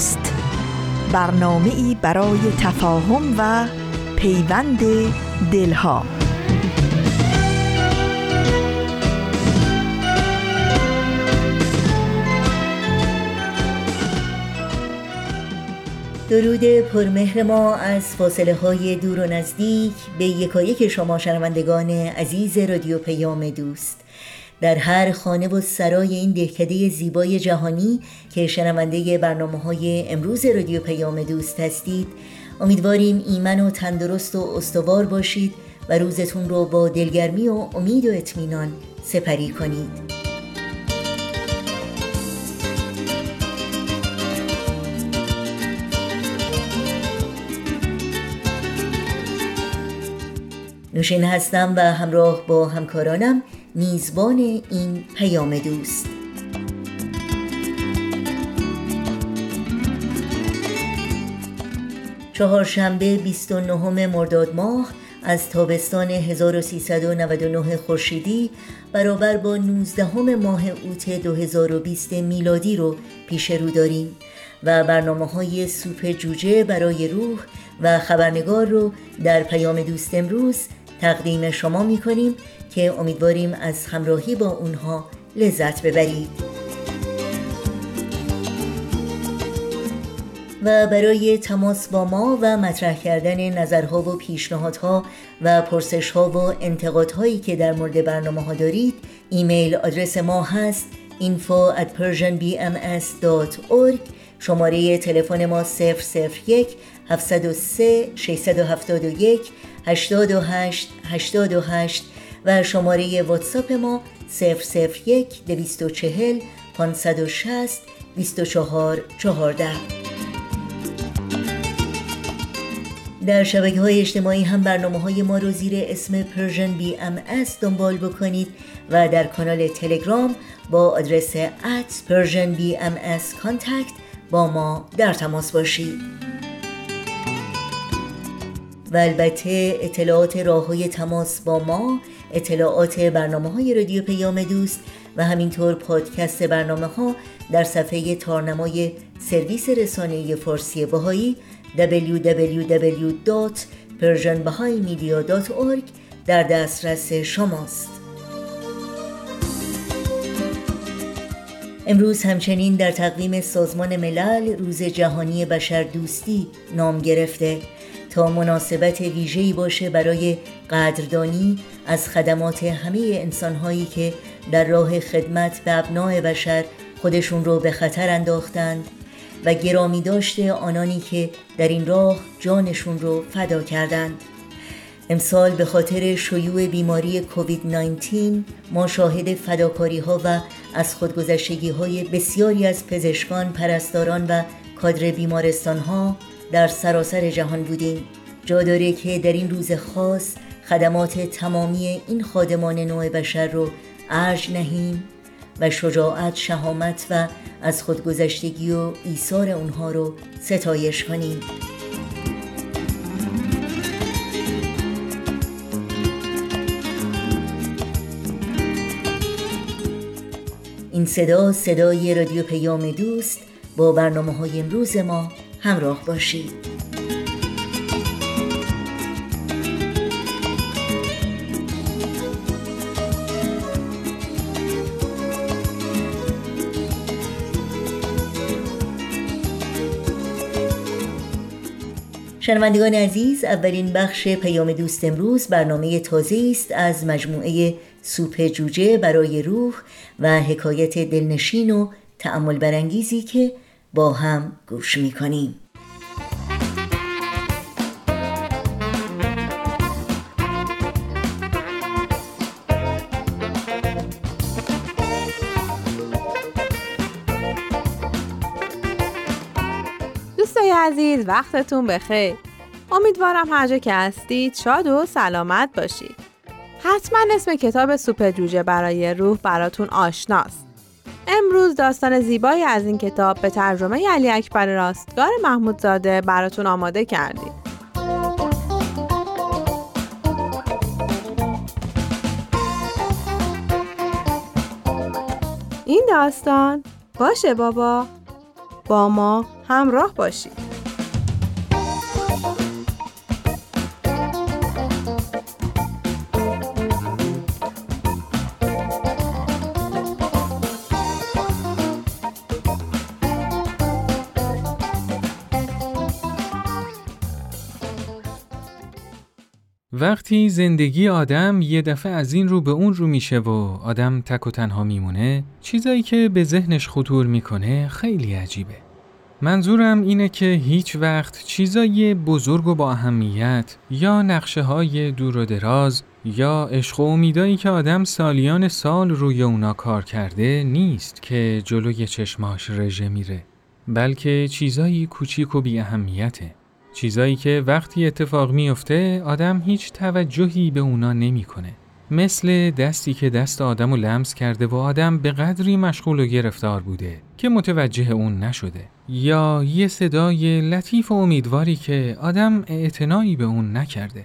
دوست برنامه ای برای تفاهم و پیوند دلها. درود پرمهر ما از فاصله های دور و نزدیک به یکایک شما شنوندگان عزیز رادیو پیام دوست. در هر خانه و سرای این دهکده زیبای جهانی که شنونده برنامه های امروز رادیو پیام دوست هستید امیدواریم ایمن و تندرست و استوار باشید و روزتون رو با دلگرمی و امید و اطمینان سپری کنید. نوشین هستم و همراه با همکارانم. میزبان این پیام دوست. چهارشنبه 29 مرداد ماه از تابستان 1399 خورشیدی برابر با 19 ماه اوت 2020 میلادی رو پیش رو داریم و برنامه های سوپ جوجه برای روح و خبرنگار رو در پیام دوست امروز تقدیم شما می کنیم که امیدواریم از همراهی با اونها لذت ببرید. و برای تماس با ما و مطرح کردن نظرها و پیشنهادها و پرسشها و انتقادهایی که در مورد برنامه ها دارید ایمیل آدرس ما هست info at persianbms.org شماره تلفن ما 001 703 671 828 828 و شماره واتساپ ما 001 240 560 24 14 در شبکه های اجتماعی هم برنامه های ما رو زیر اسم Persian BMS دنبال بکنید و در کانال تلگرام با آدرس at Persian BMS contact با ما در تماس باشید. و البته اطلاعات راه های تماس با ما اطلاعات برنامه های رادیو پیام دوست و همینطور پادکست برنامه ها در صفحه تارنمای سرویس رسانه فارسی باهایی www.persianbahaimedia.org در دسترس شماست. امروز همچنین در تقویم سازمان ملل روز جهانی بشر دوستی نام گرفته تا مناسبت ویژه‌ای باشه برای قدردانی از خدمات همه انسانهایی که در راه خدمت به ابناع بشر خودشون رو به خطر انداختند و گرامی داشته آنانی که در این راه جانشون رو فدا کردند. امسال به خاطر شیوع بیماری کووید 19 ما شاهد فداکاری ها و از خودگذشتگی های بسیاری از پزشکان، پرستاران و کادر بیمارستان ها در سراسر جهان بودیم. جا داره که در این روز خاص خدمات تمامی این خادمان نوع بشر رو ارج نهیم و شجاعت، شهامت و از خودگذشتگی و ایثار اونها رو ستایش کنیم. این صدا صدای رادیو پیام دوست با برنامه های امروز ما همراه باشید. شنوندگان عزیز اولین بخش پیام دوست امروز برنامه تازه است از مجموعه سوپ جوجه برای روح و حکایت دلنشین و تأمل برانگیزی که با هم گوش می‌کنیم. عزیز وقتتون بخیر. امیدوارم هر جا که هستید شاد و سلامت باشید. حتما اسم کتاب سوپ جوجه برای روح براتون آشناست. امروز داستان زیبایی از این کتاب به ترجمه علی اکبر راستگار محمودزاده براتون آماده کردیم. این داستان باشه بابا. با ما همراه باشید. وقتی زندگی آدم یه دفعه از این رو به اون رو میشه و آدم تک و تنها میمونه چیزایی که به ذهنش خطور می‌کنه خیلی عجیبه. منظورم اینه که هیچ وقت چیزای بزرگ و با اهمیت یا نقشه های دور و دراز یا عشق و امیدایی که آدم سالیان سال روی اونا کار کرده نیست که جلوی چشماش رژه میره بلکه چیزایی کوچیک و بی اهمیته چیزایی که وقتی اتفاق میفته آدم هیچ توجهی به اونا نمی‌کنه. مثل دستی که دست آدم رو لمس کرده و آدم به قدری مشغول و گرفتار بوده که متوجه اون نشده. یا یه صدای لطیف و امیدواری که آدم اعتنایی به اون نکرده.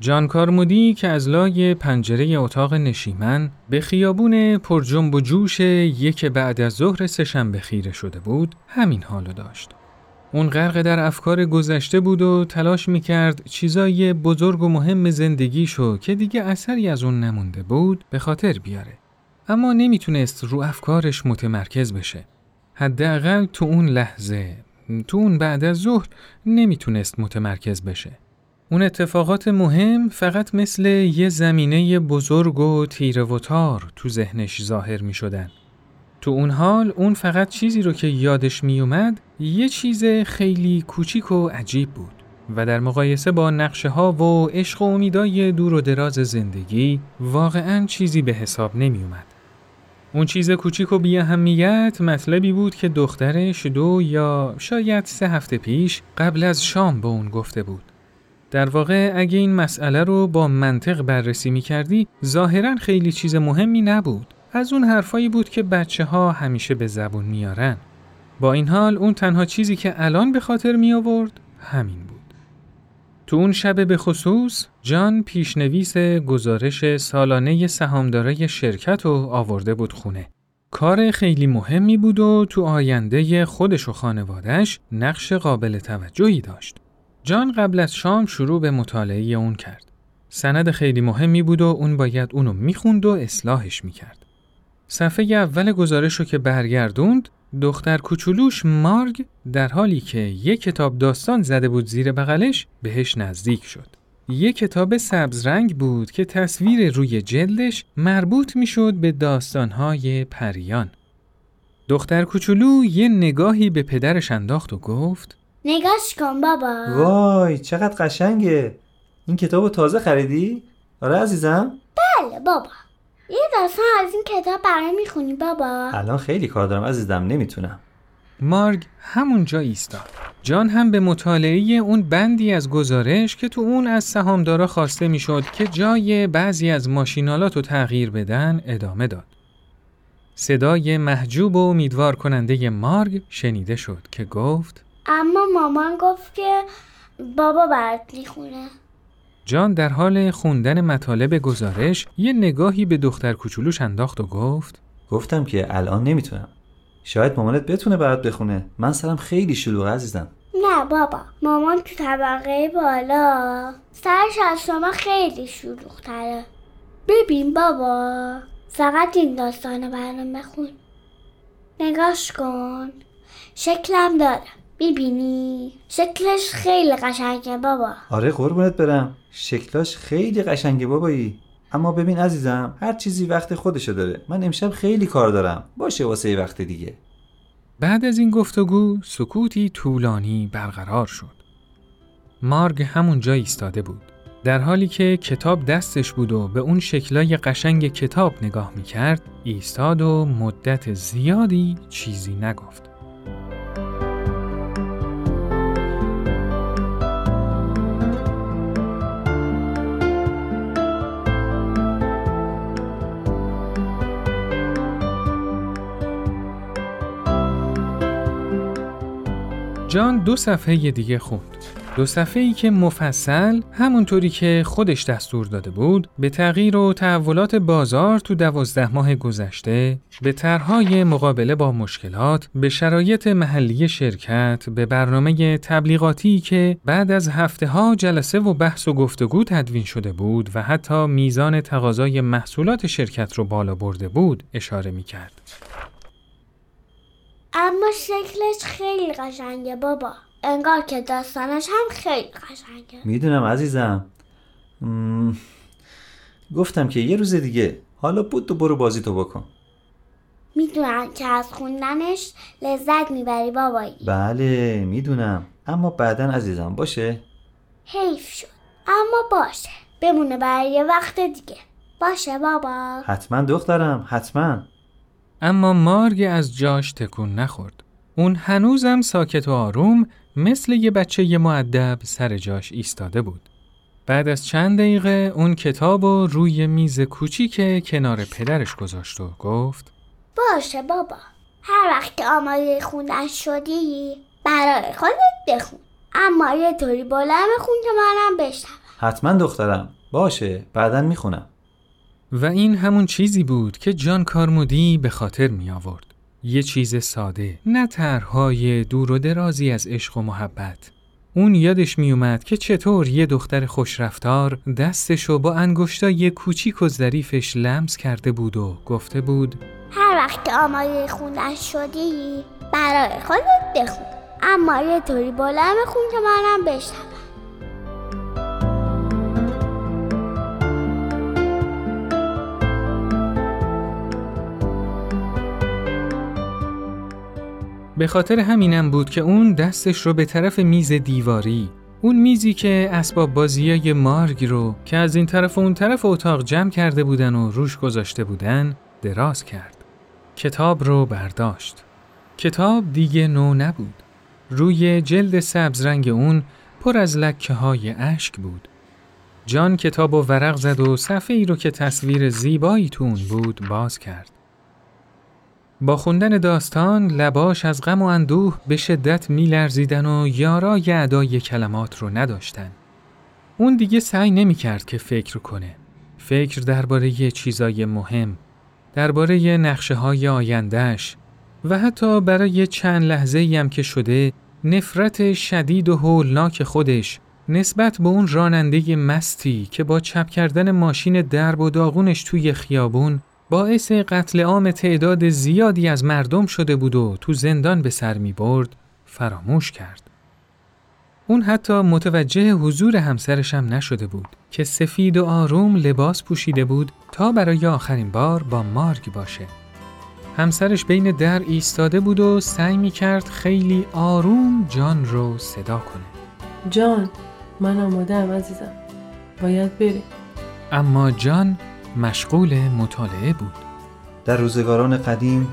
جان کارمودی که از لای پنجره اتاق نشیمن به خیابون پر جنب و جوش یک بعد از ظهر سهشنبه خیره شده بود همین حالو داشت. اون غرق در افکار گذشته بود و تلاش می‌کرد چیزای بزرگ و مهم زندگیشو که دیگه اثری از اون نمونده بود به خاطر بیاره. اما نمی‌تونست رو افکارش متمرکز بشه. حداقل تو اون لحظه، تو اون بعد از ظهر نمی‌تونست متمرکز بشه. اون اتفاقات مهم فقط مثل یه زمینه بزرگ و تیره و تار تو ذهنش ظاهر می شدن. تو اون حال اون فقط چیزی رو که یادش میومد یه چیز خیلی کوچیک و عجیب بود و در مقایسه با نقشه ها و عشق و امیدای دور و دراز زندگی واقعا چیزی به حساب نمی اومد. اون چیز کوچیک و بی اهمیت مطلبی بود که دخترش دو یا شاید سه هفته پیش قبل از شام به اون گفته بود. در واقع اگه این مسئله رو با منطق بررسی می کردی ظاهرا خیلی چیز مهمی نبود. از اون حرفایی بود که بچه ها همیشه به زبون میارن. با این حال اون تنها چیزی که الان به خاطر می آورد همین بود. تو اون شب به خصوص جان پیشنویس گزارش سالانه سهامدارای شرکت رو آورده بود خونه. کار خیلی مهمی بود و تو آینده خودش و خانوادش نقش قابل توجهی داشت. جان قبل از شام شروع به مطالعه اون کرد. سند خیلی مهمی بود و اون باید اونو می‌خوند و اصلاحش می‌کرد. صفحه اول گزارش رو که برگردوند دختر کوچولوش مارگ در حالی که یک کتاب داستان زده بود زیر بغلش بهش نزدیک شد. یک کتاب سبز رنگ بود که تصویر روی جلدش مربوط می‌شد به داستانهای پریان. دختر کوچولو یه نگاهی به پدرش انداخت و گفت نگاش کن بابا وای چقدر قشنگه این کتاب تازه خریدی؟ آره عزیزم؟ بله بابا یه داستان از این کتاب برای می‌خونی بابا الان خیلی کار دارم عزیزم نمی‌تونم مارگ همونجا ایستاد. جان هم به مطالعه اون بندی از گزارش که تو اون از سهامدارا خواسته می‌شد که جای بعضی از ماشینالات رو تغییر بدن ادامه داد. صدای محجوب و امیدوار کننده مارگ شنیده شد که گفت اما مامان گفت که بابا برات می‌خونه جان در حال خوندن مطالب گزارش یه نگاهی به دختر کوچولوش انداخت و گفت گفتم که الان نمی‌تونم. شاید مامانت بتونه برات بخونه. من سرم خیلی شلوغ عزیزم. نه بابا مامان تو طبقه بالا. سرش از شما خیلی شلوغتره ببین بابا فقط این داستانو برام بخون. نگاش کن. شکلم داره. می‌بینی؟ شکلش خیلی قشنگه بابا. آره قربونت برم. شکلاش خیلی قشنگه بابایی اما ببین عزیزم هر چیزی وقت خودشو داره من امشب خیلی کار دارم باشه واسه یه وقت دیگه بعد از این گفتگو سکوتی طولانی برقرار شد. مارگ همونجا ایستاده بود. در حالی که کتاب دستش بود و به اون شکلای قشنگ کتاب نگاه می‌کرد ایستاد و مدت زیادی چیزی نگفت. جان دو صفحه دیگه خوند. دو صفحه ای که مفصل همونطوری که خودش دستور داده بود به تغییر و تحولات بازار تو دوازده ماه گذشته به طرحهای مقابله با مشکلات به شرایط محلی شرکت به برنامه تبلیغاتی که بعد از هفته ها جلسه و بحث و گفتگو تدوین شده بود و حتی میزان تقاضای محصولات شرکت رو بالا برده بود اشاره می کرد. اما شکلش خیلی قشنگه بابا. انگار که داستانش هم خیلی قشنگه. می‌دونم عزیزم. مم، گفتم که یه روز دیگه. حالا بود تو برو بازی تو بکن. می‌دونم که از خوندنش لذت می‌بری بابایی. بله می‌دونم. اما بعدا عزیزم باشه؟ حیف شد. اما باشه. بمونه برای یه وقت دیگه. باشه بابا. حتما دخترم حتما. اما مارگ از جاش تکون نخورد. اون هنوزم ساکت و آروم مثل یه بچه یه معدب سر جاش ایستاده بود. بعد از چند دقیقه اون کتاب رو روی میز کوچیک کنار پدرش گذاشت و گفت باشه بابا هر وقت که آماده خوندن شدی برای خودت بخون اما یه طوری بلند بخون که منم بشنوم حتما دخترم باشه بعدا می‌خونم و این همون چیزی بود که جان کارمودی به خاطر می آورد. یه چیز ساده، نه طرحهای دور و درازی از عشق و محبت. اون یادش می اومد که چطور یه دختر خوشرفتار دستشو با انگشتای کوچیک و ظریفش لمس کرده بود و گفته بود هر وقت آماده خوندن شدی برای خودت بخون اما یه طوری بلند بخون که منم بشنوم به خاطر همینم بود که اون دستش رو به طرف میز دیواری اون میزی که اسباب بازیای مارگ رو که از این طرف و اون طرف اتاق جمع کرده بودن و روش گذاشته بودن دراز کرد. کتاب رو برداشت. کتاب دیگه نو نبود. روی جلد سبز رنگ اون پر از لکه های اشک بود. جان کتاب و ورق زد و صفحه ای رو که تصویر زیبایی تو اون بود باز کرد. با خوندن داستان لباش از غم و اندوه به شدت میلرزیدن و یارای ادای کلمات رو نداشتن. اون دیگه سعی نمی کرد که فکر کنه. فکر درباره چیزای مهم، درباره نقشه های آیندهش و حتی برای چند لحظه هم که شده نفرت شدید و هولناک خودش نسبت به اون راننده مستی که با چپ کردن ماشین درب و داغونش توی خیابون باعث قتل عام تعداد زیادی از مردم شده بود و تو زندان به سر می برد فراموش کرد. اون حتی متوجه حضور همسرش هم نشده بود که سفید و آروم لباس پوشیده بود تا برای آخرین بار با مارگ باشه. همسرش بین در ایستاده بود و سعی می کرد خیلی آروم جان رو صدا کنه. جان من آماده عزیزم باید بریم اما جان مشغول مطالعه بود. در روزگاران قدیم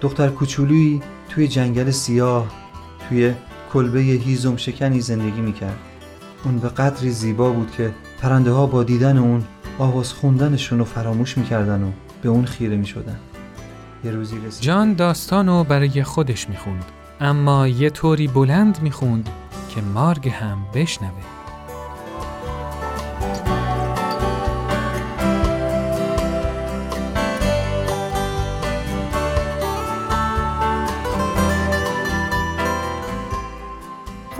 دختر کوچولویی توی جنگل سیاه توی کلبه هیزم شکنی زندگی می‌کرد اون به قدری زیبا بود که پرنده ها با دیدن اون آواز خوندنشون رو فراموش می‌کردن و به اون خیره می‌شدن یه روزی رسید جان داستانو برای خودش می‌خوند اما یه طوری بلند می‌خوند که مارگ هم بشنوه.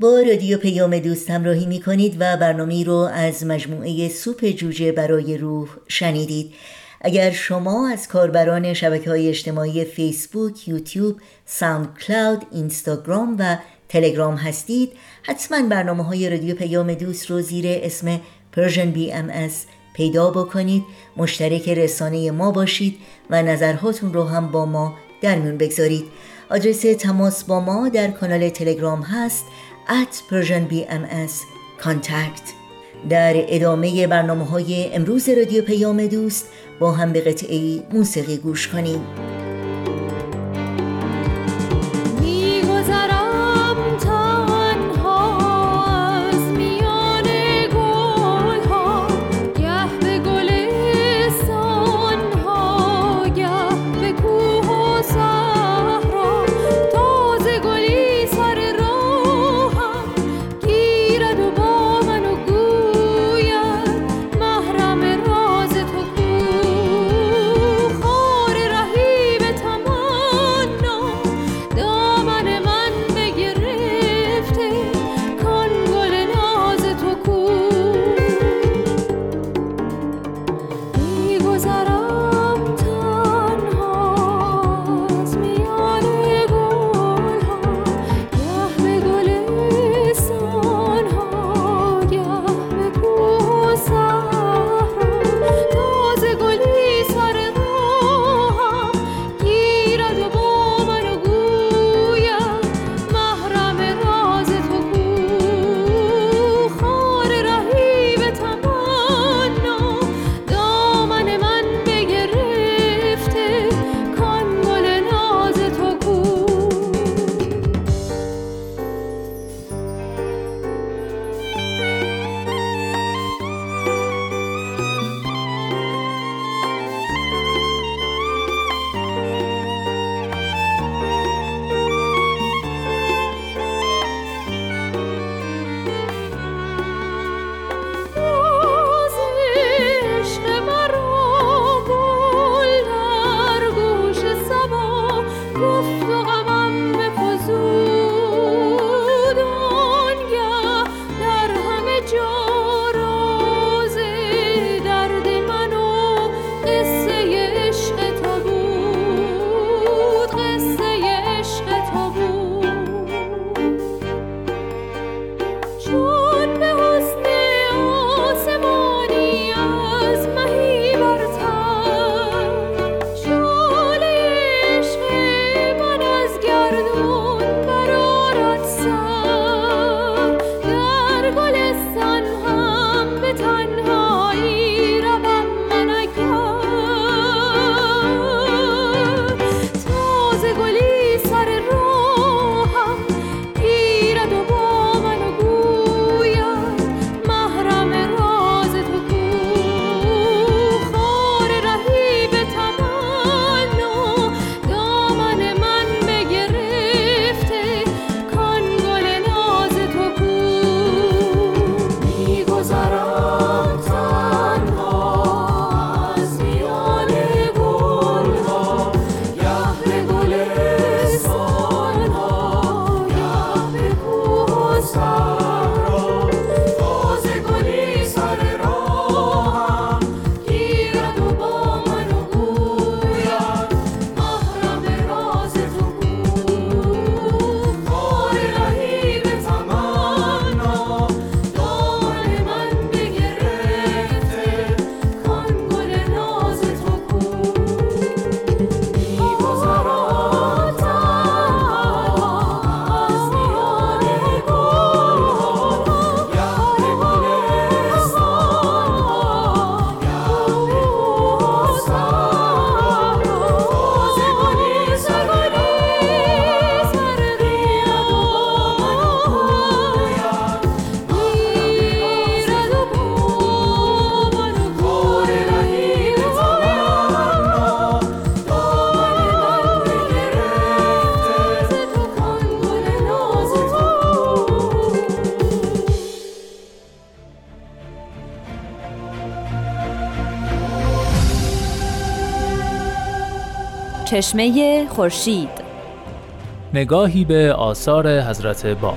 با رادیو پیام دوست همراهی می کنید و برنامه رو از مجموعه سوپ جوجه برای روح شنیدید. اگر شما از کاربران شبکه های اجتماعی فیسبوک، یوتیوب، SoundCloud، اینستاگرام و تلگرام هستید حتما برنامه های رادیو پیام دوست رو زیر اسم Persian BMS پیدا بکنید. مشترک رسانه ما باشید و نظرهاتون رو هم با ما در میون بگذارید. آدرس تماس با ما در کانال تلگرام هست at Persian BMS contact. در ادامه برنامه های امروز رادیو پیام دوست با هم به قطعه موسیقی گوش کنیم. چشمه خورشید. نگاهی به آثار حضرت با.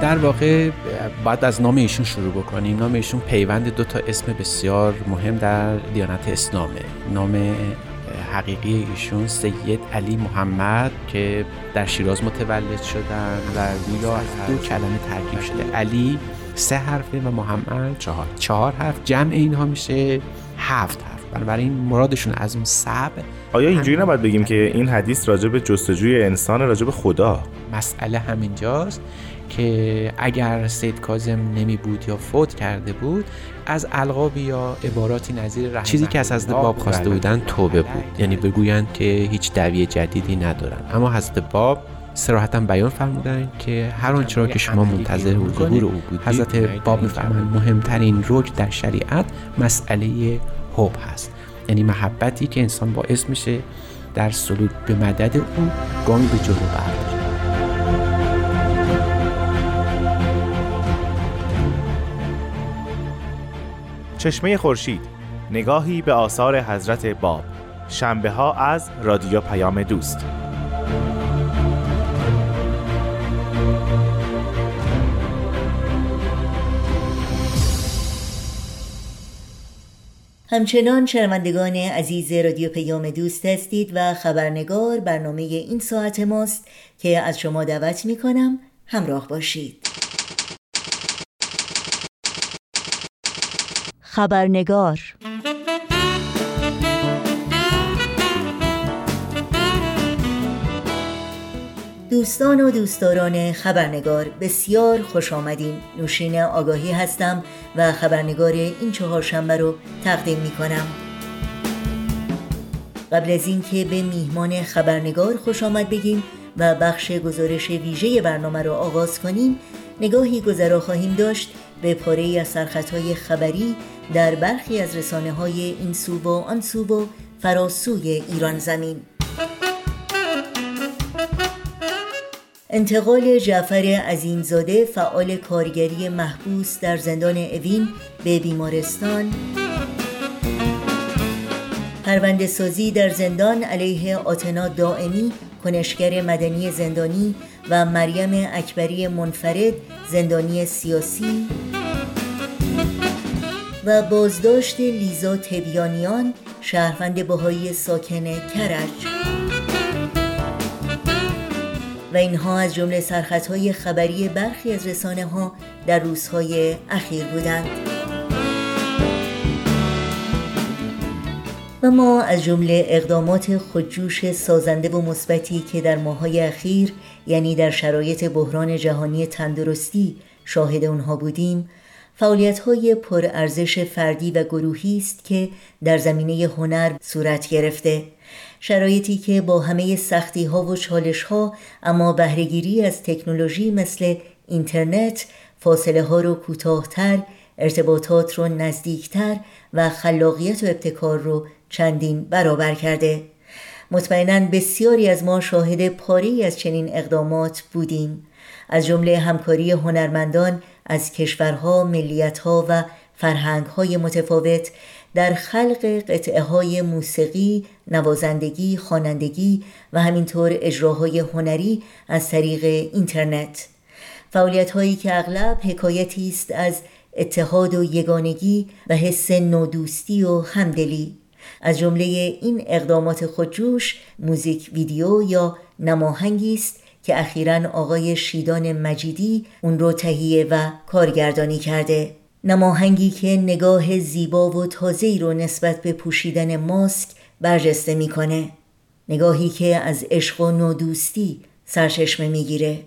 در واقع باید از نام ایشون شروع بکنیم. نام ایشون پیوند دو تا اسم بسیار مهم در دیانت اسلامه. نام حقیقی ایشون سید علی محمد که در شیراز متولد شدن و یا دو کلمه ترکیب شده. علی سه حرفه و محمد چهار. چهار حرف. جمع اینها میشه هفت حرف. بنابراین مرادشون از اون سب آیا اینجوری نباید بگیم که این حدیث راجع به جستجوی انسان راجع به خدا؟ مسئله همینجاست. که اگر سید کازم نمی بود یا فوت کرده بود از القاب یا عباراتی نظیر چیزی که از حضرت باب خواسته بودن توبه بود. یعنی بگویند که هیچ دعوی جدیدی ندارن. اما حضرت باب سراحتا بیان فرمودن که هر آنچه را که شما منتظر ظهور او بودید حضرت باب میفرمایند مهمترین رکن در شریعت مسئله حب هست. یعنی محبتی که انسان باعث میشه در سلوک به مدد او گامی به جلو برداره. چشمه خورشید نگاهی به آثار حضرت باب. شنبه ها از رادیو پیام دوست. همچنان شنوندگان عزیز رادیو پیام دوست هستید و خبرنگار برنامه این ساعت ماست که از شما دعوت می کنم همراه باشید. خبرنگار. دوستان و دوستداران خبرنگار بسیار خوش آمدین. نوشین آگاهی هستم و خبرنگار این چهارشنبه رو تقدیم می کنم قبل از اینکه به میهمان خبرنگار خوش آمد بگیم و بخش گزارش ویژه برنامه رو آغاز کنیم نگاهی گذرا خواهیم داشت به پاره از سرخطهای خبری در برخی از رسانه های این سو و آن سو و فراسوی ایران زمین. انتقال جعفر عظیمزاده فعال کارگری محبوس در زندان اوین به بیمارستان. پرونده سازی در زندان علیه آتنا دائمی کنشگر مدنی زندانی و مریم اکبری منفرد زندانی سیاسی. و بازداشت لیزا تبیانیان شهروند بهایی ساکن کرج. و اینها از جمله سرخطهای خبری برخی از رسانه ها در روزهای اخیر بودند. و ما از جمله اقدامات خودجوش سازنده و مثبتی که در ماهای اخیر یعنی در شرایط بحران جهانی تندرستی شاهد اونها بودیم فعالیت های پرارزش فردی و گروهی است که در زمینه هنر صورت گرفته. شرایطی که با همه سختی ها و چالش ها اما بهرهگیری از تکنولوژی مثل اینترنت فاصله ها رو کوتاهتر ارتباطات رو نزدیکتر و خلاقیت و ابتکار رو چندین برابر کرده. مطمئنا بسیاری از ما شاهد پاری از چنین اقدامات بودیم. از جمله همکاری هنرمندان از کشورها، ملیتها و فرهنگهای متفاوت در خلق قطعه های موسیقی، نوازندگی، خوانندگی و همینطور اجراهای هنری از طریق اینترنت. فعالیت هایی که اغلب حکایتی است از اتحاد و یگانگی و حس نودوستی و همدلی. از جمله این اقدامات خودجوش موزیک ویدیو یا نماهنگی است که اخیرا آقای شیدان مجیدی اون رو تهیه و کارگردانی کرده. نماهنگی که نگاه زیبا و تازه‌ای رو نسبت به پوشیدن ماسک برجسته می‌کنه. نگاهی که از عشق و نودوستی سرچشمه می‌گیره.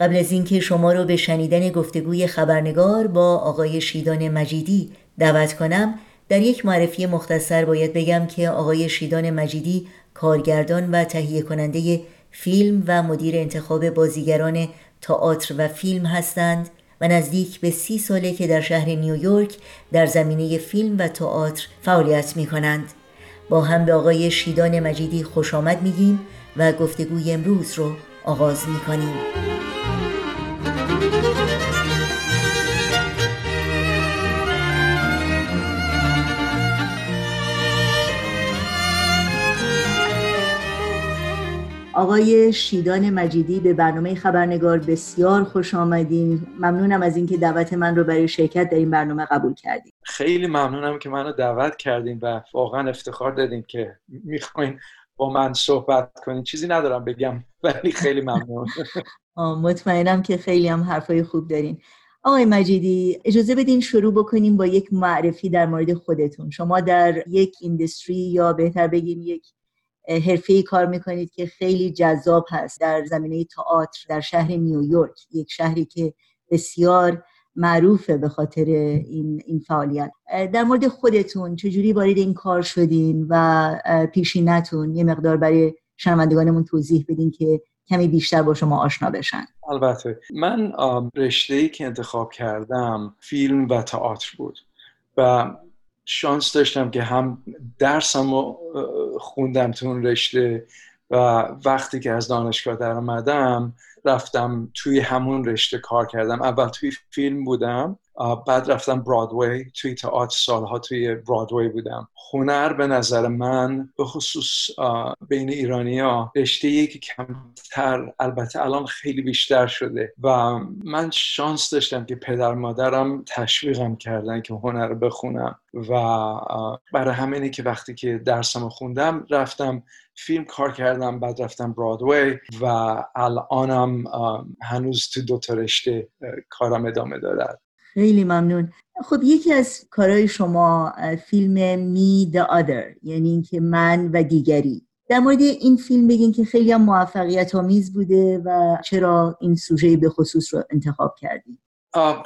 قبل از اینکه شما رو به شنیدن گفتگوی خبرنگار با آقای شیدان مجیدی دعوت کنم در یک معرفی مختصر باید بگم که آقای شیدان مجیدی کارگردان و تهیه کننده فیلم و مدیر انتخاب بازیگران تئاتر و فیلم هستند و نزدیک به سی ساله که در شهر نیویورک در زمینه فیلم و تئاتر فعالیت می کنند. با هم به آقای شیدان مجیدی خوش آمد میگیم و گفتگوی امروز رو آغاز می کنیم. آقای شیدان مجیدی به برنامه خبرنگار بسیار خوش آمدین. ممنونم از اینکه دعوت من رو برای شرکت در این برنامه قبول کردیم خیلی ممنونم که منو دعوت کردیم و واقعا افتخار دادیم که می‌خواین با من صحبت کنین. چیزی ندارم بگم ولی خیلی ممنون. مطمئنم که خیلی هم حرفای خوب دارین. آقای مجیدی اجازه بدین شروع بکنیم با یک معرفی در مورد خودتون. شما در یک ایندستری یا بهتر بگیم یک حرفه کار می‌کنید که خیلی جذاب هست در زمینه تئاتر در شهر نیویورک یک شهری که بسیار معروفه به خاطر این, این فعالیت. در مورد خودتون چجوری وارد این کار شدین و پیشینتون یه مقدار برای شنوندگانمون توضیح بدین که کمی بیشتر با شما آشنا بشن. البته. من رشته ای که انتخاب کردم فیلم و تئاتر بود و شانس داشتم که هم درسم خوندم تو اون رشته و وقتی که از دانشگاه در رفتم توی همون رشته کار کردم. اول توی فیلم بودم. بعد رفتم برادوی توی تئاتر سالها توی برادوی بودم. هنر به نظر من به خصوص بین ایرانی ها رشته که کمتر البته الان خیلی بیشتر شده و من شانس داشتم که پدر مادرم تشویقم کردن که هنر بخونم و برای همینی که وقتی که درسم خوندم رفتم فیلم کار کردم بعد رفتم برادوی و الانم هنوز تو دو تا رشته کارم ادامه دارد. خیلی ممنون. خب یکی از کارهای شما فیلم می The Other یعنی اینکه من و دیگری. در مورد این فیلم بگین که خیلی هم موفقیت آمیز بوده و چرا این سوژه به خصوص رو انتخاب کردیم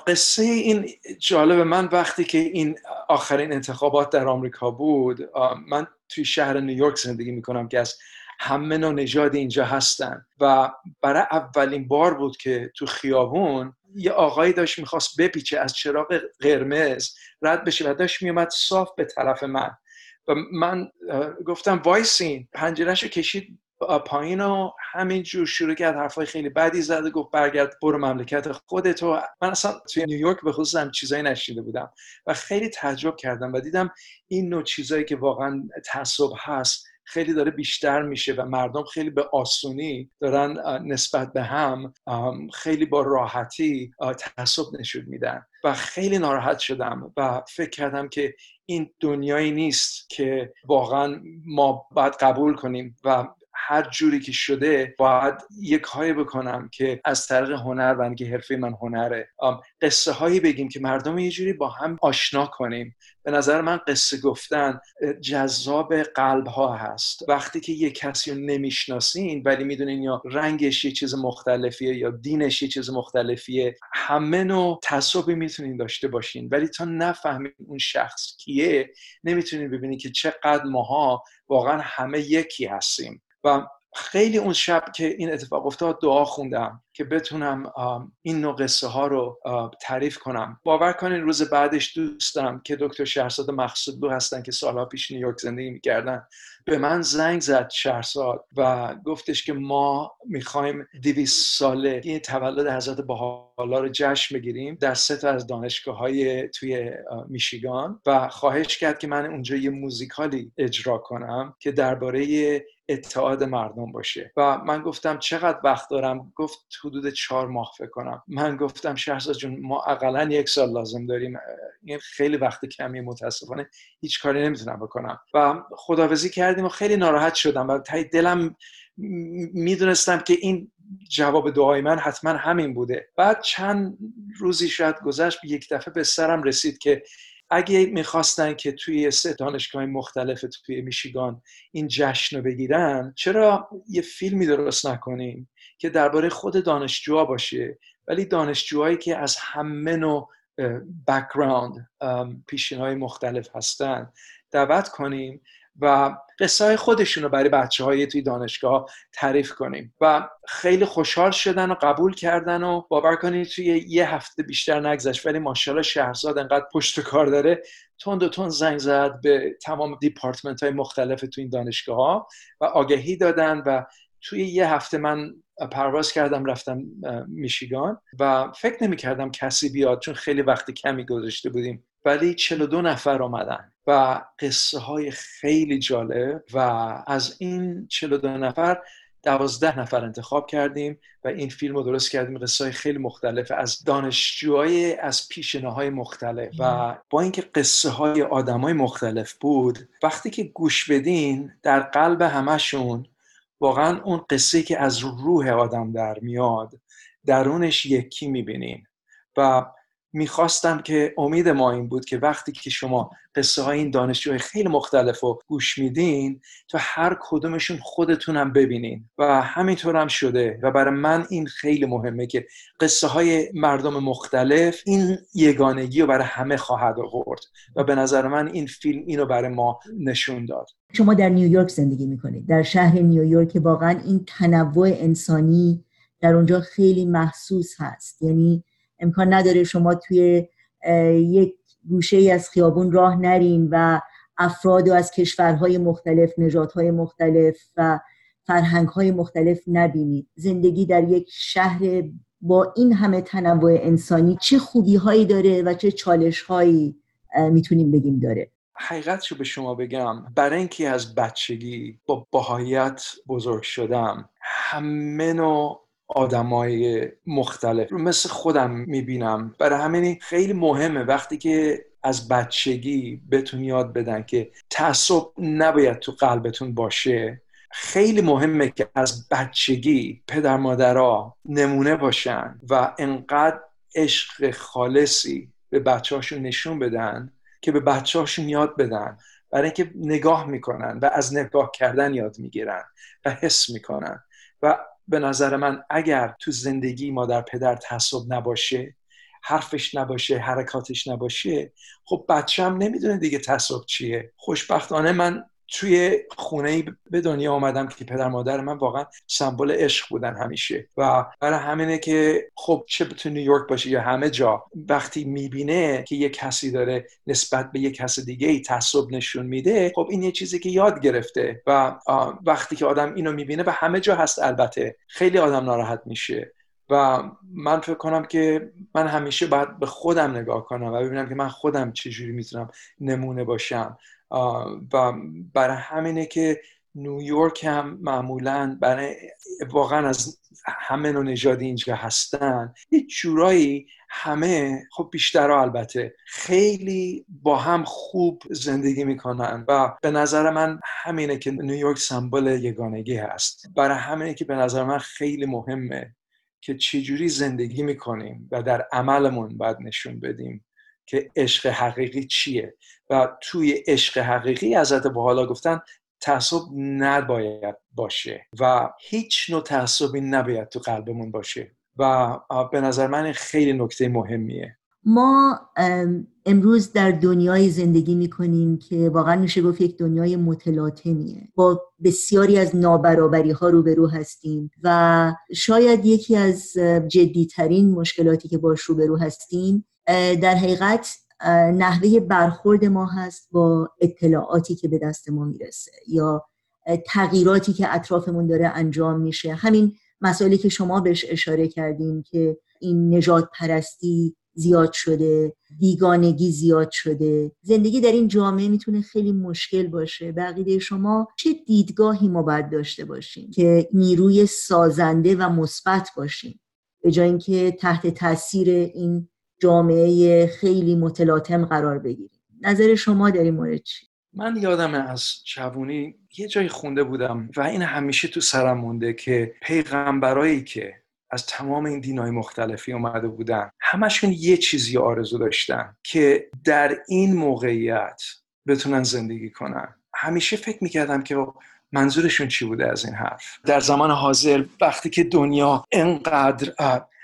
قصه این جالب من وقتی که این آخرین انتخابات در آمریکا بود من توی شهر نیویورک زندگی می‌کنم که از همه نژاد اینجا هستن. و برای اولین بار بود که تو خیابون یه آقایی داشت می‌خواست بپیچه از چراغ قرمز رد بشه و داشت میومد صاف به طرف من. و من گفتم وایسین پنجرهش کشید پایین و همینجور شروع کرد حرفای خیلی بدی زد گفت برگرد برو مملکت خودت و من اصلا توی نیویورک به خصوص همچین چیزایی نشیده بودم و خیلی تعجب کردم و دیدم این نوع چیزایی که واقعا تعصب هست خیلی داره بیشتر میشه و مردم خیلی به آسونی دارن نسبت به هم خیلی با راحتی تعصب نشون میدن و خیلی ناراحت شدم و فکر کردم که این دنیایی نیست که واقعا ما باید قبول کنیم و هر جوری که شده باید یک کاری بکنم که از طریق هنر و اینکه حرفه من هنره. قصه هایی بگیم که مردم یه جوری با هم آشنا کنیم. به نظر من قصه گفتن جذاب قلب ها هست. وقتی که یه کسی رو نمی‌شناسین ولی می‌دونین یا رنگش یه چیز مختلفیه یا دینش یه چیز مختلفیه همه نوع تعصبی می‌تونین داشته باشین. ولی تا نفهمین اون شخص کیه نمی‌تونین ببینین که چقدر ماها واقعا همه یکی هستیم. و خیلی اون شب که این اتفاق افتاد دعا خوندم که بتونم این نوع قصه ها رو تعریف کنم. باور کنین روز بعدش دوستم که دکتر شهرزاد مقصودلو هستن که سالها پیش نیویورک زندگی می‌کردن. به من زنگ زد شهرزاد و گفتش که ما می‌خوایم دویست ساله این تولد حضرت بحالا رو جشن بگیریم در سه تا از دانشگاه های توی میشیگان و خواهش کرد که من اونجا یه موزیکالی اجرا کنم که درباره اتحاد مردم باشه. و من گفتم چقدر وقت دارم؟ گفت حدود چهار ماه فکر کنم. من گفتم شهرزاد جون ما اقلا یک سال لازم داریم. این خیلی وقت کمی متاسفانه هیچ کاری نمی‌تونم بکنم. و خداوزی کردیم و خیلی ناراحت شدم و تای دلم می‌دونستم که این جواب دعای من حتما همین بوده. بعد چند روزی شاید گذشت یک دفعه به سرم رسید که اگه می‌خواستن که توی سه دانشگاه مختلف توی میشیگان این جشن رو بگیرن چرا یه فیلمی درست نکنیم که درباره خود دانشجوها باشه؟ ولی دانشجوهایی که از همه نوع بکراند پیشین های مختلف هستن دعوت کنیم و قصه های خودشون رو برای بچه های توی دانشگاه تعریف کنیم. و خیلی خوشحال شدن و قبول کردن و باور کنید توی یه هفته بیشتر نگذشت ولی ماشاءالله شهرزاد انقدر پشت کار داره. تند و تند زنگ زد به تمام دیپارتمنت های مختلف توی این دانشگاه ها و آگهی دادن و توی یه هفته من پرواز کردم رفتم میشیگان و فکر نمی کردم کسی بیاد چون خیلی وقت کمی گذاشته بودیم. ولی 42 نفر آمدن و قصه های خیلی جالب و از این 42 نفر دوازده نفر انتخاب کردیم و این فیلم رو درست کردیم. قصه های خیلی مختلف از دانشجوهای از پیشنه های مختلف و با اینکه قصه های آدم های مختلف بود وقتی که گوش بدین در قلب همشون واقعا اون قصه که از روح آدم در میاد درونش یکی می‌بینین و می‌خواستم که امید ما این بود که وقتی که شما قصه های این دانشجوهای خیلی مختلف رو گوش میدین تو هر کدومشون خودتونم ببینین. و همینطور هم شده و برای من این خیلی مهمه که قصه های مردم مختلف این یگانگی رو برای همه خواهد آورد و به نظر من این فیلم اینو برای ما نشون داد. شما در نیویورک زندگی می‌کنید. در شهر نیویورک واقعا این تنوع انسانی در اونجا خیلی محسوس هست. یعنی امکان نداره شما توی یک گوشه ای از خیابون راه نرین و افراد و از کشورهای مختلف نژادهای مختلف و فرهنگهای مختلف نبینید زندگی در یک شهر با این همه تنوع انسانی چه خوبی هایی داره و چه چالش هایی می‌تونیم بگیم داره؟ حقیقت رو به شما بگم. برای اینکه از بچگی با باهایت بزرگ شدم همه نوع آدمای مختلف مثل خودم می‌بینم. برای همین خیلی مهمه وقتی که از بچگی بهتون یاد بدن که تعصب نباید تو قلبتون باشه. خیلی مهمه که از بچگی پدر مادرها نمونه باشن و انقدر عشق خالصی به بچه هاشون نشون بدن که به بچه هاشون یاد بدن. برای اینکه نگاه می‌کنن و از نگاه کردن یاد می‌گیرن و حس می‌کنن و به نظر من اگر تو زندگی مادر پدر تعصب نباشه حرفش نباشه حرکاتش نباشه خب بچه هم نمی‌دونه دیگه تعصب چیه. خوشبختانه من توی خونه به دنیا آمدم که پدر مادر من واقعا سمبل عشق بودن همیشه. و برای همینه که خب چه تو نیویورک باشه یا همه جا وقتی می‌بینه که یه کسی داره نسبت به یه کس دیگه ای تعصب نشون میده خب این یه چیزی که یاد گرفته. و وقتی که آدم اینو می‌بینه به همه جا هست البته. خیلی آدم ناراحت میشه. و من فکر کنم که من همیشه باید به خودم نگاه کنم و ببینم که من خودم چجوری می‌تونم نمونه باشم. و برای همینه که نیویورک هم معمولا برای واقعا از همه نوع نژادی اینجا هستن. یه جورایی همه خب بیشتر البته خیلی با هم خوب زندگی می‌کنن و به نظر من همینه که نیویورک سمبل یگانگی هست. برای همینه که به نظر من خیلی مهمه که چجوری زندگی می‌کنیم و در عملمون باید نشون بدیم. که عشق حقیقی چیه. و توی عشق حقیقی حضرت حالا گفتن تعصب نباید باشه و هیچ نوع تعصبی نباید تو قلبمون باشه. و به نظر من خیلی نکته مهمیه. ما امروز در دنیای زندگی می‌کنیم که واقعا میشه گفت یک دنیای متلاطمیه. با بسیاری از نابرابری ها روبرو هستیم و شاید یکی از جدیترین مشکلاتی که باش روبرو هستیم در حقیقت نحوه برخورد ما هست با اطلاعاتی که به دست ما می‌رسه یا تغییراتی که اطرافمون داره انجام میشه. همین مسائلی که شما بهش اشاره کردیم که این نجات پرستی زیاد شده بیگانگی زیاد شده. زندگی در این جامعه می‌تونه خیلی مشکل باشه. بقیده شما چه دیدگاهی ما باید داشته باشیم که نیروی سازنده و مثبت باشیم؟ به جای اینکه تحت تاثیر این جامعه خیلی متلاطم قرار بگیریم. نظر شما در این مورد چی؟ من یادم از جوونی یه جایی خونده بودم و این همیشه تو سرم مونده که پیغمبرایی که از تمام این دینای مختلفی اومده بودن همشون یه چیزی آرزو داشتن که در این موقعیت بتونن زندگی کنن. همیشه فکر می‌کردم که منظورشون چی بوده از این حرف. در زمان حاضر وقتی که دنیا انقدر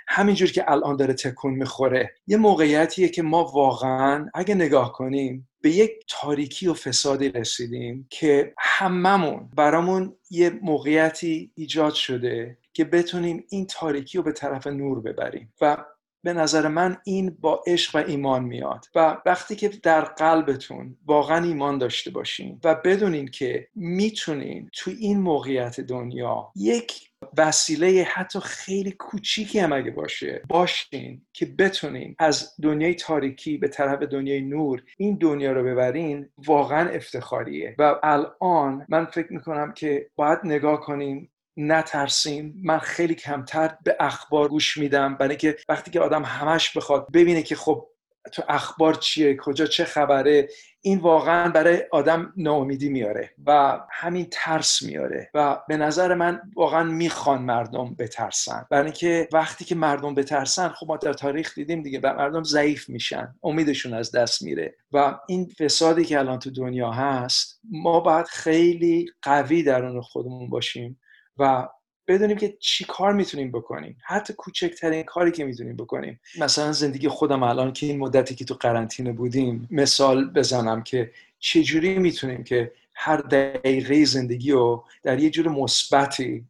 همینجور که الان داره تکون می‌خوره یه موقعیتیه که ما واقعا اگه نگاه کنیم به یک تاریکی و فسادی رسیدیم که هممون برامون یه موقعیتی ایجاد شده که بتونیم این تاریکی رو به طرف نور ببریم. و به نظر من این با عشق و ایمان میاد. و وقتی که در قلبتون واقعا ایمان داشته باشین و بدونین که می‌تونین تو این موقعیت دنیا یک وسیله حتی خیلی کوچیکی هم اگه باشه. باشین که بتونین از دنیای تاریکی به طرف دنیای نور این دنیا رو ببرین واقعا افتخاریه. و الان من فکر می‌کنم که باید نگاه کنیم نترسیم من خیلی کمتر به اخبار گوش میدم. برای که وقتی که آدم همش بخواد ببینه که خب تو اخبار چیه کجا چه خبره این واقعا برای آدم ناامیدی میاره و همین ترس میاره و به نظر من واقعا می‌خوان مردم بترسن. برای اینکه وقتی که مردم بترسن خب ما در تاریخ دیدیم دیگه مردم ضعیف میشن امیدشون از دست میره و این فسادی که الان تو دنیا هست ما باید خیلی قوی درون خودمون باشیم و بدونیم که چی کار می‌تونیم بکنیم. حتی کوچکترین کاری که می‌تونیم بکنیم. مثلا زندگی خودم الان که این مدتی که تو قرنطینه بودیم مثال بزنم که چجوری می‌تونیم که هر دقیقه زندگی رو در یه جور مثبتی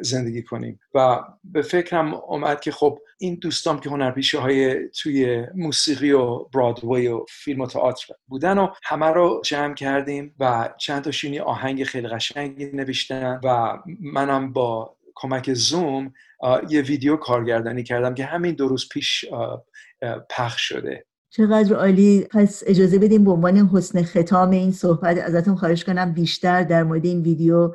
زندگی کنیم. و به فکرم اومد که خب این دوستان که هنرپیشه های توی موسیقی و برادوی و فیلم و تئاتر بودن و همه رو جمع کردیم و چند تا شینی آهنگ خیلی قشنگی نوشتن و منم با کمک زوم یه ویدیو کارگردانی کردم که همین دو روز پیش پخش شده. چقدر عالی. پس اجازه بدیم به عنوان حسن ختام این صحبت ازتون خواهش کنم بیشتر در مورد این ویدیو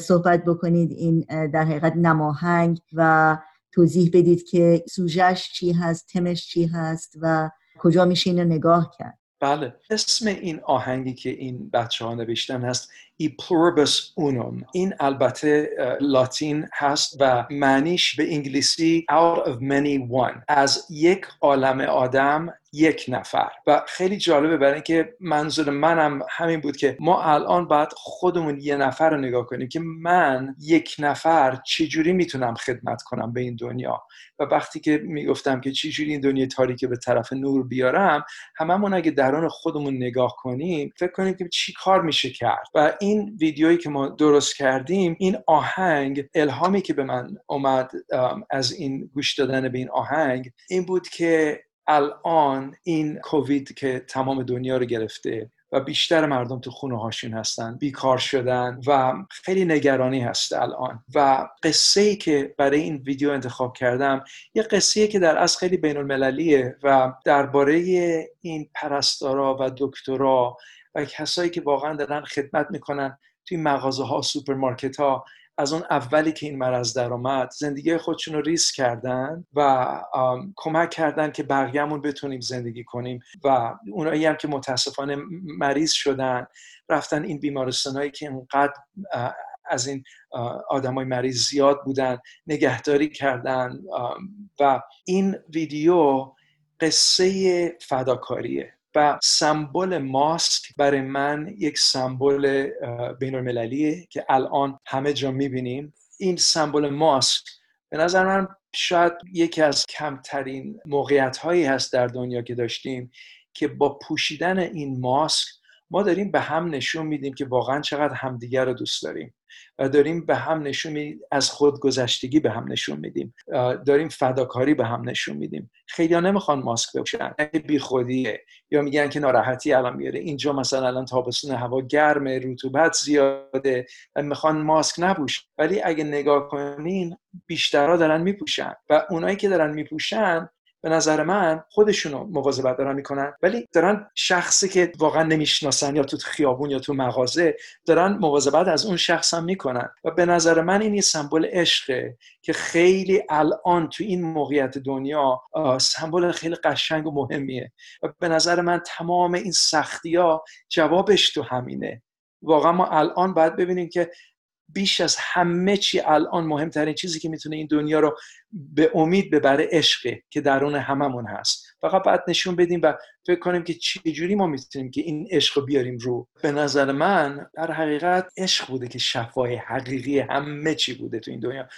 صحبت بکنید. این در حقیقت نماهنگ و توضیح بدید که سوژش چی هست تمش چی هست و کجا میشه اینو نگاه کرد. بله. اسم این آهنگی که این بچه ها نوشتن هست ای pluribus اونوم این البته لاتین هست و معنیش به انگلیسی out of many one. از یک عالم آدم یک نفر. و خیلی جالبه برای اینکه منظور منم همین بود که ما الان باید خودمون یه نفر رو نگاه کنیم که من یک نفر چجوری می‌تونم خدمت کنم به این دنیا؟ و وقتی که می‌گفتم که چجوری این دنیا تاریک به طرف نور بیارم هممون اگه درون خودمون نگاه کنیم فکر کنیم که چی کار میشه کرد؟ و این ویدیویی که ما درست کردیم این آهنگ الهامی که به من اومد از این گوش دادن به این آهنگ این بود که الان این کووید که تمام دنیا رو گرفته و بیشتر مردم تو خونه هاشون هستن بیکار شدن و خیلی نگرانی هست الان. و قصه ای که برای این ویدیو انتخاب کردم یه قصه که در اصل خیلی بین المللیه و درباره این پرستارا و دکترا و کسایی که واقعا دارن خدمت می‌کنن توی مغازه ها سوپرمارکت ها از اون اولی که این مرض در آمد زندگی خودشون رو ریس کردن و کمک کردن که بقیهمون بتونیم زندگی کنیم و اونایی هم که متاسفانه مریض شدن رفتن این بیمارستان هایی که اینقدر از این آدمای مریض زیاد بودن نگهداری کردن و این ویدیو قصه فداکاریه. و سمبل ماسک برای من یک سمبل بین که الان همه جا می‌بینیم. این سمبل ماسک به نظر من شاید یکی از کمترین موقعیت هایی هست در دنیا که داشتیم که با پوشیدن این ماسک ما داریم به هم نشون میدیم که واقعا چقدر همدیگر رو دوست داریم. و داریم به هم نشون میدیم از خود گذشتگی به هم نشون میدیم. داریم فداکاری به هم نشون میدیم. خیلی ها نمی‌خوان ماسک بپوشن. بی خودیه یا میگن که ناراحتی الان میاره. اینجا مثلا الان تابستون هوا گرمه رطوبت زیاده. و می‌خوان ماسک نپوشن. ولی اگه نگاه کنین بیشترها دارن میپوشن. و اونایی که دارن میپوشن به نظر من خودشونو مواظبت دارن می‌کنن ولی دارن شخصی که واقعا نمی‌شناسن یا تو خیابون یا تو مغازه دارن مواظبت از اون شخص هم می‌کنن. و به نظر من این یه سمبل عشقه که خیلی الان تو این موقعیت دنیا سمبل خیلی قشنگ و مهمیه. و به نظر من تمام این سختی ها جوابش تو همینه. واقعا ما الان باید ببینیم که بیش از همه چی الان مهمترین چیزی که می‌تونه این دنیا رو به امید ببره عشقه که درون هممون هست. فقط باید نشون بدیم و فکر کنیم که چجوری ما می‌تونیم که این عشق رو بیاریم رو. به نظر من در حقیقت عشق بوده که شفای حقیقی همه چی بوده تو این دنیا.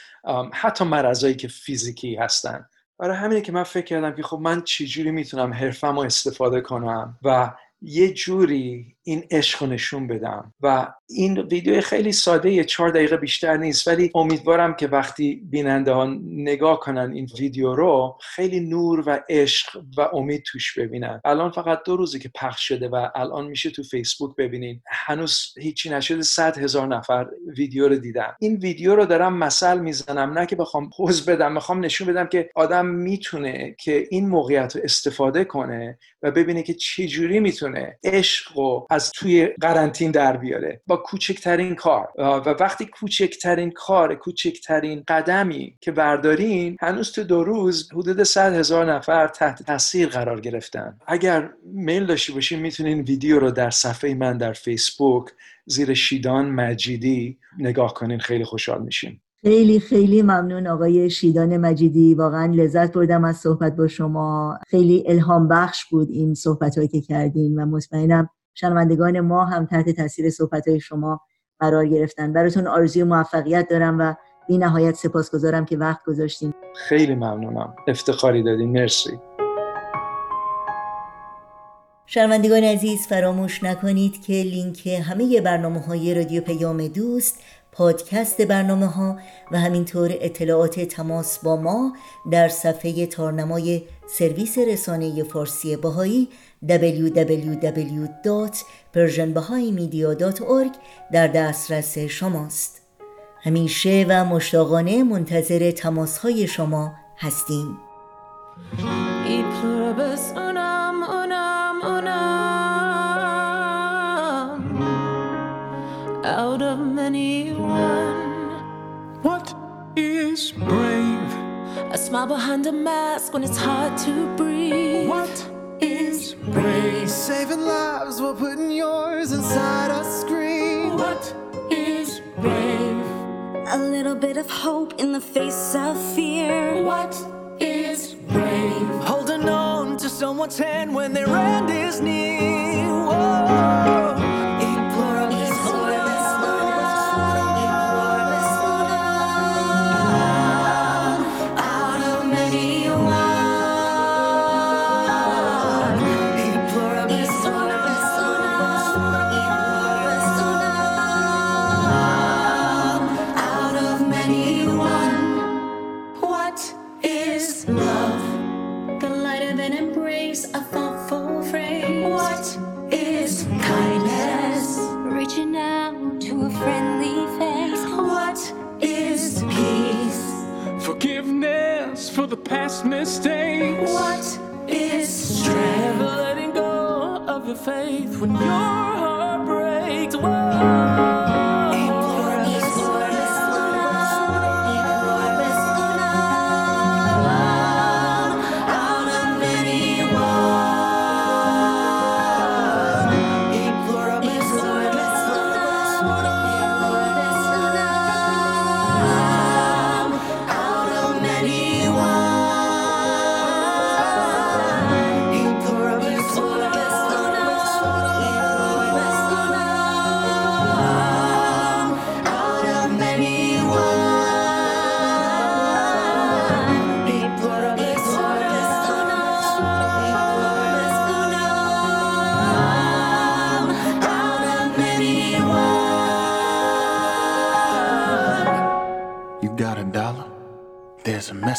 حتی مرضایی که فیزیکی هستن. برای همینه که من فکر کردم که خب من چجوری می‌تونم حرفم رو استفاده کنم و یه جوری این عشق نشون بدم. و این ویدیو خیلی ساده یه چهار دقیقه بیشتر نیست ولی امیدوارم که وقتی بیننده ها نگاه کنن این ویدیو رو خیلی نور و عشق و امید توش ببینن. الان فقط دو روزی که پخش شده و الان میشه تو فیسبوک ببینین. هنوز هیچی نشده صد هزار نفر ویدیو رو دیدن. این ویدیو رو دارم مثل می‌زنم نه که بخوام پوز بدم می‌خوام نشون بدم که آدم می‌تونه که این موقعیت رو استفاده کنه و ببینه که چجوری می‌تونه عشق و از توی قرنطین در بیاره. با کوچکترین کار. و وقتی کوچکترین کار کوچکترین قدمی که بردارین هنوز تو دو روز حدود 100 هزار نفر تحت تاثیر قرار گرفتن. اگر میل داشتی باشین می‌تونین ویدیو رو در صفحه من در فیسبوک زیر شیدان مجیدی نگاه کنین. خیلی خوشحال میشیم خیلی خیلی ممنون آقای شیدان مجیدی. واقعا لذت بردم از صحبت با شما. خیلی الهام بخش بود این صحبت هایی که کردین و مطمئنم شنوندگان ما هم تحت تاثیر صحبت های شما قرار گرفتن. براتون آرزوی موفقیت دارم و بی نهایت سپاسگزارم که وقت گذاشتین. خیلی ممنونم. افتخاری دادین. مرسی. شنوندگان عزیز فراموش نکنید که لینک همه برنامه های رادیو پیام دوست پادکست برنامه ها و همینطور اطلاعات تماس با ما در صفحه تارنمای سرویس رسانه فارسی باهایی www.persianbahaimedia.org در دسترس شماست همیشه و مشتاقانه منتظر تماس های شما هستیم out of many one. What is brave? A smile behind a mask when it's hard to breathe. What is brave? Saving lives while putting yours inside a screen. What is brave? A little bit of hope in the face of fear. What is brave? Holding on to someone's hand when their end is near. Whoa. The past mistakes. What is strength? Never letting go of your faith when your heart breaks. Whoa.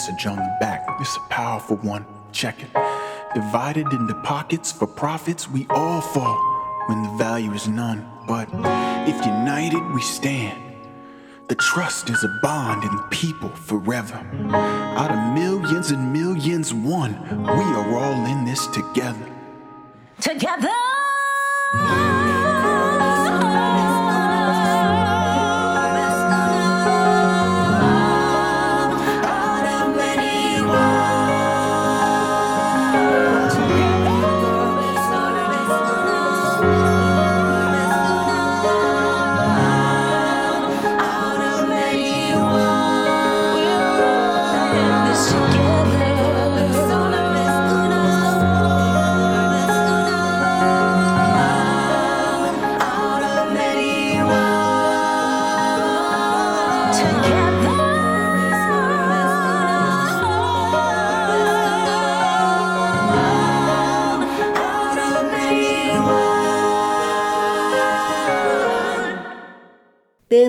Message on the back. It's a powerful one. Check it. Divided into pockets for profits, we all fall when the value is none. But if united we stand, the trust is a bond in the people forever. Out of millions and millions, one, we are all in this together. Together!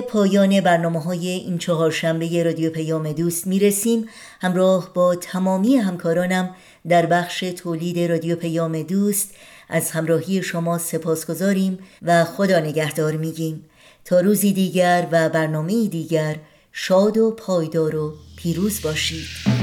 پایان برنامه های این چهارشنبه رادیو پیام دوست می‌رسیم. همراه با تمامی همکارانم در بخش تولید رادیو پیام دوست از همراهی شما سپاس گذاریم و خدا نگهدار میگیم. تا روزی دیگر و برنامه دیگر شاد و پایدار و پیروز باشید.